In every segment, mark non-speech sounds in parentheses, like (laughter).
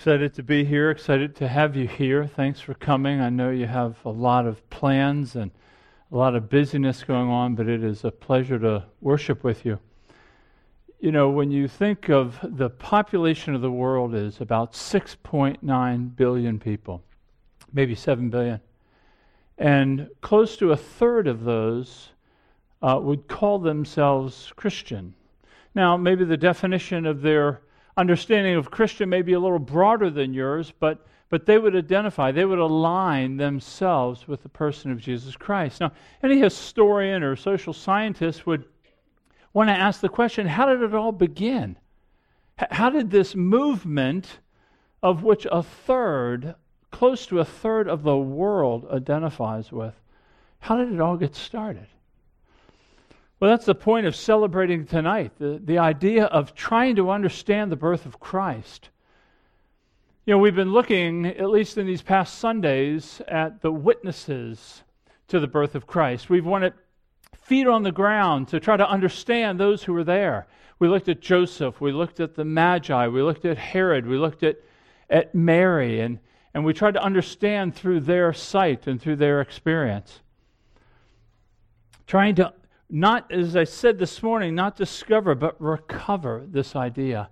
Excited to be here, excited to have you here. Thanks for coming. I know you have a lot of plans and a lot of busyness going on, but it is a pleasure to worship with you. You know, when you think of the population of the world is about 6.9 billion people, maybe 7 billion. And close to a third of those uh, would call themselves Christian. Now, maybe the definition of their understanding of Christian may be a little broader than yours, but, but they would identify, they would align themselves with the person of Jesus Christ. Now, any historian or social scientist would want to ask the question how did it all begin? How did this movement, of which a third, close to a third of the world identifies with, how did it all get started? Well, that's the point of celebrating tonight the, the idea of trying to understand the birth of Christ. You know, we've been looking, at least in these past Sundays, at the witnesses to the birth of Christ. We've wanted feet on the ground to try to understand those who were there. We looked at Joseph, we looked at the Magi, we looked at Herod, we looked at, at Mary, and, and we tried to understand through their sight and through their experience. Trying to not, as I said this morning, not discover, but recover this idea.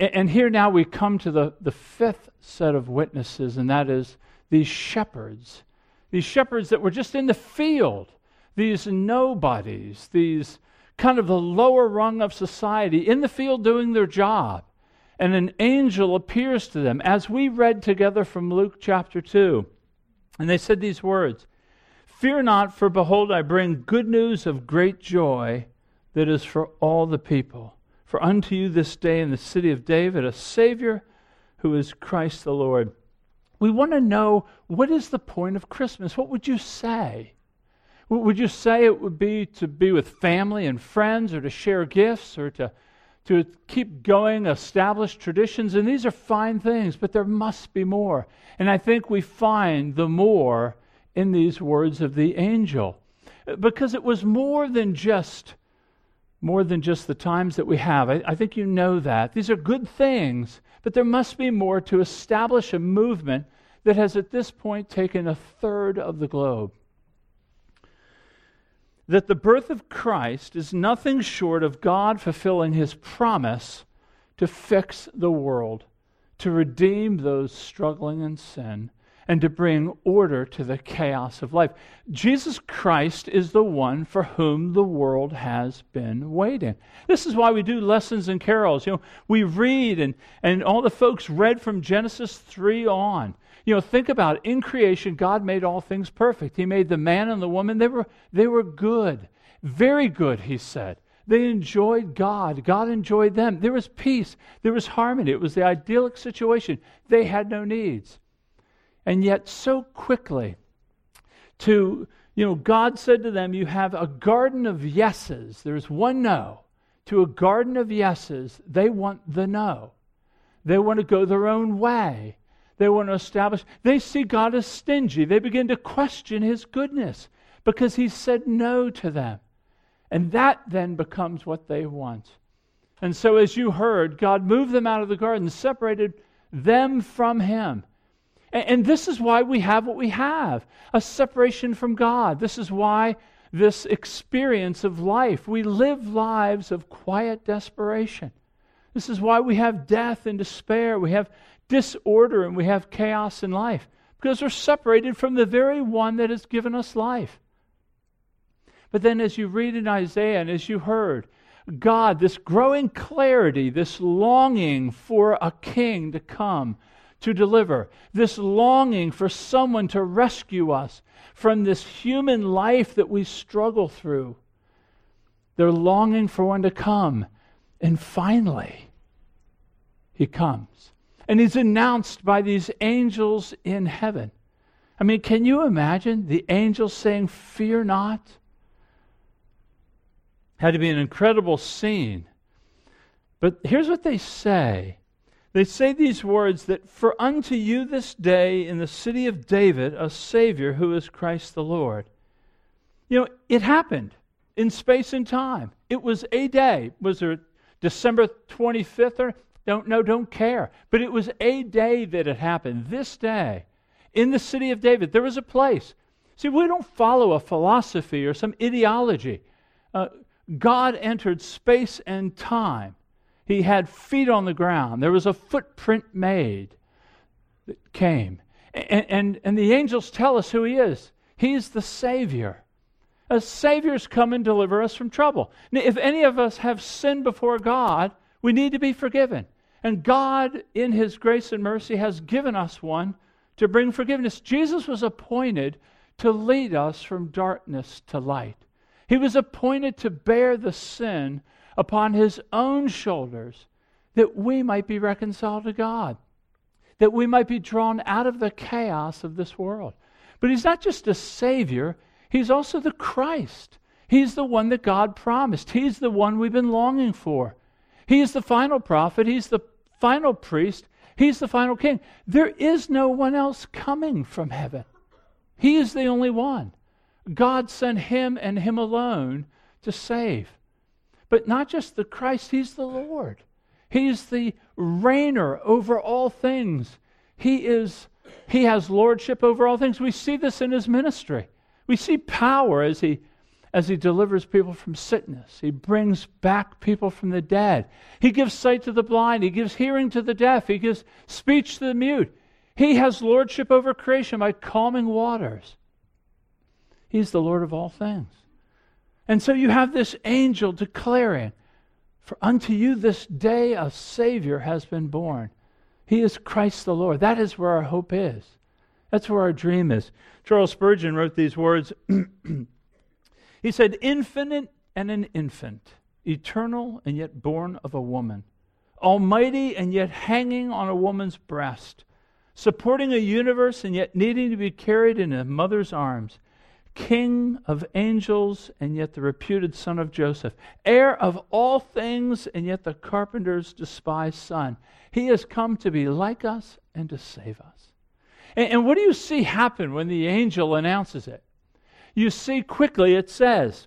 And here now we come to the, the fifth set of witnesses, and that is these shepherds. These shepherds that were just in the field, these nobodies, these kind of the lower rung of society, in the field doing their job. And an angel appears to them, as we read together from Luke chapter 2. And they said these words Fear not, for behold, I bring good news of great joy that is for all the people. For unto you this day in the city of David a Savior who is Christ the Lord. We want to know what is the point of Christmas? What would you say? Would you say it would be to be with family and friends or to share gifts or to, to keep going established traditions? And these are fine things, but there must be more. And I think we find the more in these words of the angel. Because it was more than just more than just the times that we have. I, I, think you know that. These are good things but there must be more to establish a movement that has at this point taken a third of the globe. That the birth of christ is nothing short of god fulfilling his promise to fix the world to redeem those struggling in sin and to bring order to the chaos of life. Jesus Christ is the one for whom the world has been waiting. This is why we do lessons and carols. You know, we read and, and all the folks read from Genesis 3 on. You know, think about it. In creation, God made all things perfect. He made the man and the woman. They were, they were good. Very good, he said. They enjoyed God. God enjoyed them. There was peace. There was harmony. It was the idyllic situation. They had no needs and yet so quickly to, you know, God said to them, You have a garden of yeses. There's one no. To a garden of yeses, they want the no. They want to go their own way. They want to establish, they see God as stingy. They begin to question his goodness because he said no to them. And that then becomes what they want. And so, as you heard, God moved them out of the garden, separated them from him. And, this is why we have what we have a separation from God. This is why this experience of life, we live lives of quiet desperation. This is why we have death and despair, we have disorder, and we have chaos in life, because we're separated from the very one that has given us life. But then, as you read in Isaiah and as you heard, God, this growing clarity, this longing for a king to come, to deliver, this longing for someone to rescue us from this human life that we struggle through. They're longing for one to come. And finally, he comes. And he's announced by these angels in heaven. I mean, can you imagine the angels saying, Fear not? Had to be an incredible scene. But here's what they say they say these words that for unto you this day in the city of David a Savior who is Christ the Lord. You know, it happened in space and time. It was a day. Was there December 25th or don't know, don't care. But it was a day that it happened. This day, in the city of David, there was a place. See, we don't follow a philosophy or some ideology. Uh, God entered space and time. He had feet on the ground. There was a footprint made that came. And, and, and the angels tell us who He is. He's the Savior. A Savior's come and deliver us from trouble. Now, if any of us have sinned before God, we need to be forgiven. And God, in His grace and mercy, has given us one to bring forgiveness. Jesus was appointed to lead us from darkness to light. He was appointed to bear the sin upon his own shoulders that we might be reconciled to God, that we might be drawn out of the chaos of this world. But he's not just a Savior, he's also the Christ. He's the one that God promised, he's the one we've been longing for. He is the final prophet, he's the final priest, he's the final king. There is no one else coming from heaven. He is the only one. God sent him and him alone to save. But not just the Christ, he's the Lord. He's the reigner over all things. He is he has lordship over all things. We see this in his ministry. We see power as he as he delivers people from sickness. He brings back people from the dead. He gives sight to the blind. He gives hearing to the deaf. He gives speech to the mute. He has lordship over creation by calming waters. He's the Lord of all things. And so you have this angel declaring, For unto you this day a Savior has been born. He is Christ the Lord. That is where our hope is. That's where our dream is. Charles Spurgeon wrote these words. (clears throat) he said, Infinite and an infant, eternal and yet born of a woman, almighty and yet hanging on a woman's breast, supporting a universe and yet needing to be carried in a mother's arms king of angels, and yet the reputed son of Joseph, heir of all things, and yet the carpenter's despised son. He has come to be like us and to save us. And, and what do you see happen when the angel announces it? You see quickly it says,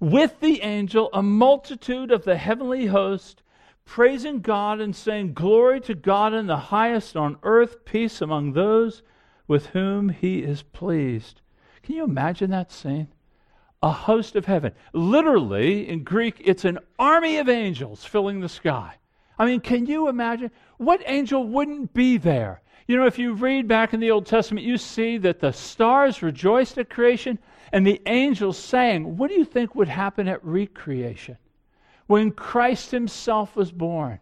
with the angel, a multitude of the heavenly host praising God and saying, Glory to God in the highest on earth, peace among those with whom he is pleased. Can you imagine that scene? A host of heaven. Literally, in Greek, it's an army of angels filling the sky. I mean, can you imagine? What angel wouldn't be there? You know, if you read back in the Old Testament, you see that the stars rejoiced at creation and the angels sang. What do you think would happen at recreation? When Christ himself was born.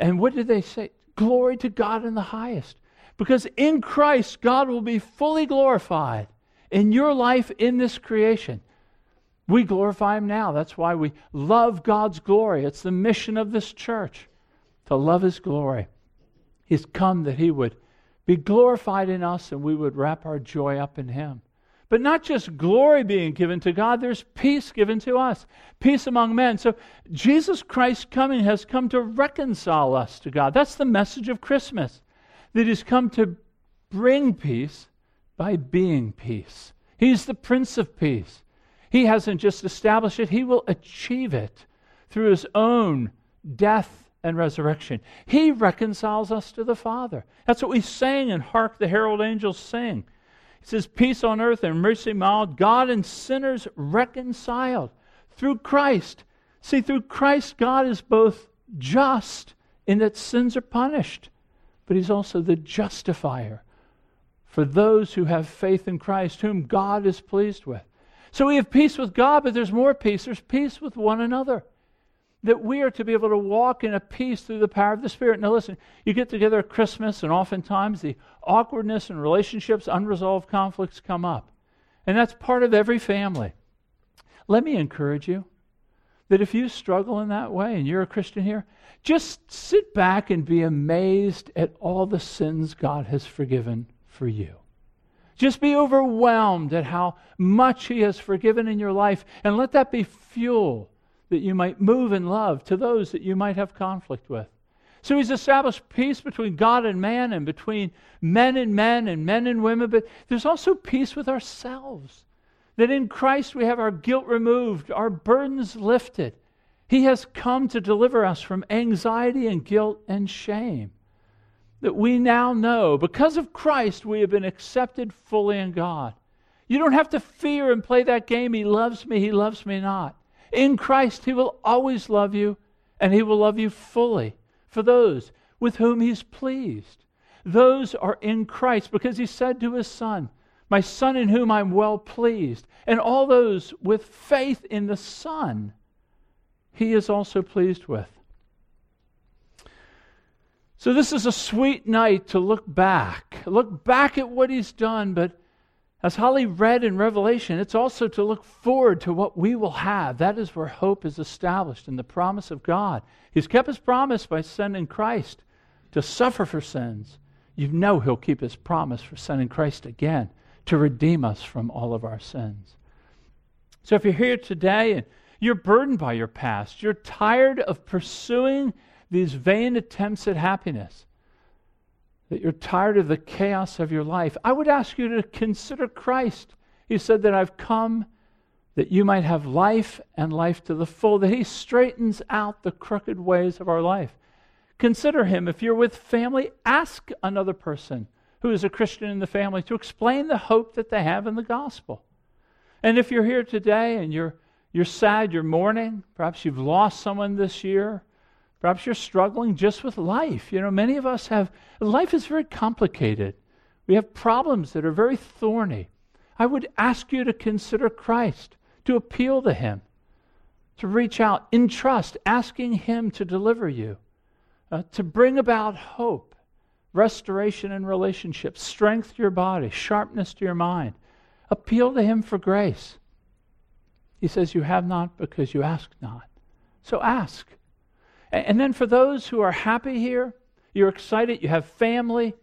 And what did they say? Glory to God in the highest. Because in Christ, God will be fully glorified in your life in this creation. We glorify Him now. That's why we love God's glory. It's the mission of this church to love His glory. He's come that He would be glorified in us and we would wrap our joy up in Him. But not just glory being given to God, there's peace given to us, peace among men. So Jesus Christ coming has come to reconcile us to God. That's the message of Christmas, that He's come to bring peace by being peace. He's the Prince of Peace. He hasn't just established it, He will achieve it through His own death and resurrection. He reconciles us to the Father. That's what we sang and hark the herald angels sing. He says, Peace on earth and mercy mild, God and sinners reconciled through Christ. See, through Christ, God is both just in that sins are punished, but He's also the justifier for those who have faith in Christ, whom God is pleased with. So we have peace with God, but there's more peace. There's peace with one another. That we are to be able to walk in a peace through the power of the Spirit. Now, listen, you get together at Christmas, and oftentimes the awkwardness in relationships, unresolved conflicts come up. And that's part of every family. Let me encourage you that if you struggle in that way and you're a Christian here, just sit back and be amazed at all the sins God has forgiven for you. Just be overwhelmed at how much He has forgiven in your life, and let that be fuel that you might move in love to those that you might have conflict with. So He's established peace between God and man, and between men and men, and men and women, but there's also peace with ourselves. That in Christ we have our guilt removed, our burdens lifted. He has come to deliver us from anxiety and guilt and shame. That we now know, because of Christ, we have been accepted fully in God. You don't have to fear and play that game. He loves me, He loves me not. In Christ, He will always love you, and He will love you fully for those with whom He's pleased. Those are in Christ because He said to His Son, My Son in whom I'm well pleased. And all those with faith in the Son, He is also pleased with. So, this is a sweet night to look back. Look back at what He's done, but as Holly read in Revelation, it's also to look forward to what we will have. That is where hope is established in the promise of God. He's kept his promise by sending Christ to suffer for sins. You know he'll keep his promise for sending Christ again to redeem us from all of our sins. So if you're here today and you're burdened by your past, you're tired of pursuing these vain attempts at happiness, that you're tired of the chaos of your life, I would ask you to consider Christ. He said that I've come that you might have life and life to the full, that He straightens out the crooked ways of our life. Consider Him. If you're with family, ask another person who is a Christian in the family to explain the hope that they have in the gospel. And if you're here today and you're, you're sad, you're mourning, perhaps you've lost someone this year, Perhaps you're struggling just with life. You know, many of us have, life is very complicated. We have problems that are very thorny. I would ask you to consider Christ, to appeal to Him, to reach out in trust, asking Him to deliver you, uh, to bring about hope, restoration in relationships, strength to your body, sharpness to your mind. Appeal to Him for grace. He says, You have not because you ask not. So ask. And then for those who are happy here, you're excited, you have family,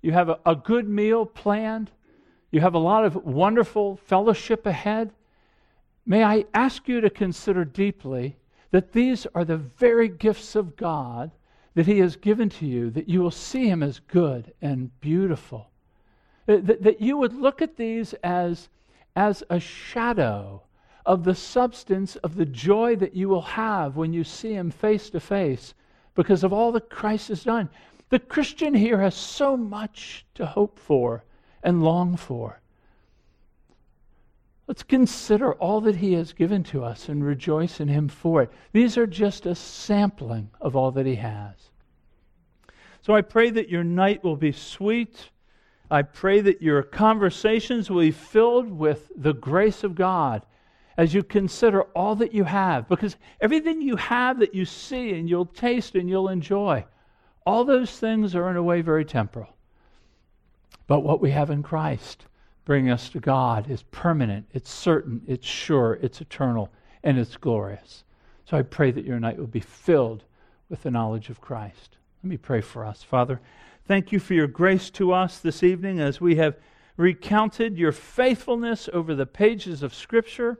you have a, a good meal planned, you have a lot of wonderful fellowship ahead. May I ask you to consider deeply that these are the very gifts of God that He has given to you, that you will see Him as good and beautiful. That, that you would look at these as, as a shadow of the substance of the joy that you will have when you see Him face to face because of all that Christ has done. The Christian here has so much to hope for and long for. Let's consider all that He has given to us and rejoice in Him for it. These are just a sampling of all that He has. So I pray that your night will be sweet. I pray that your conversations will be filled with the grace of God as you consider all that you have, because everything you have that you see and you'll taste and you'll enjoy, all those things are in a way very temporal. But what we have in Christ, bringing us to God, is permanent, it's certain, it's sure, it's eternal, and it's glorious. So I pray that your night will be filled with the knowledge of Christ. Let me pray for us. Father, thank you for your grace to us this evening as we have recounted your faithfulness over the pages of Scripture.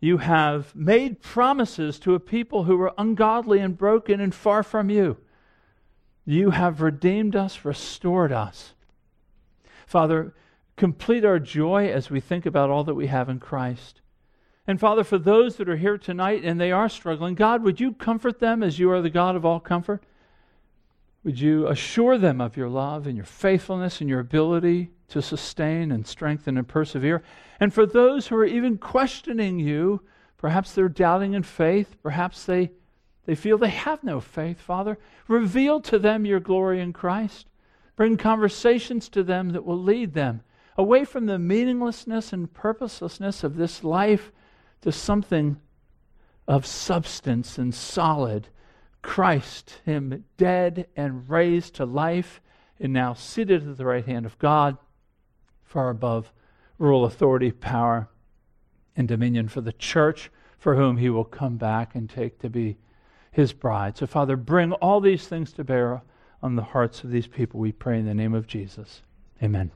You have made promises to a people who were ungodly and broken and far from you. You have redeemed us, restored us. Father, complete our joy as we think about all that we have in Christ. And Father, for those that are here tonight and they are struggling, God, would you comfort them as you are the God of all comfort? Would you assure them of your love and your faithfulness and your ability to sustain and strengthen and persevere? And for those who are even questioning you, perhaps they're doubting in faith, perhaps they, they feel they have no faith, Father, reveal to them your glory in Christ. Bring conversations to them that will lead them away from the meaninglessness and purposelessness of this life to something of substance and solid Christ, Him dead and raised to life, and now seated at the right hand of God, far above rule, authority, power, and dominion for the church, for whom He will come back and take to be His bride. So, Father, bring all these things to bear on the hearts of these people, we pray in the name of Jesus. Amen.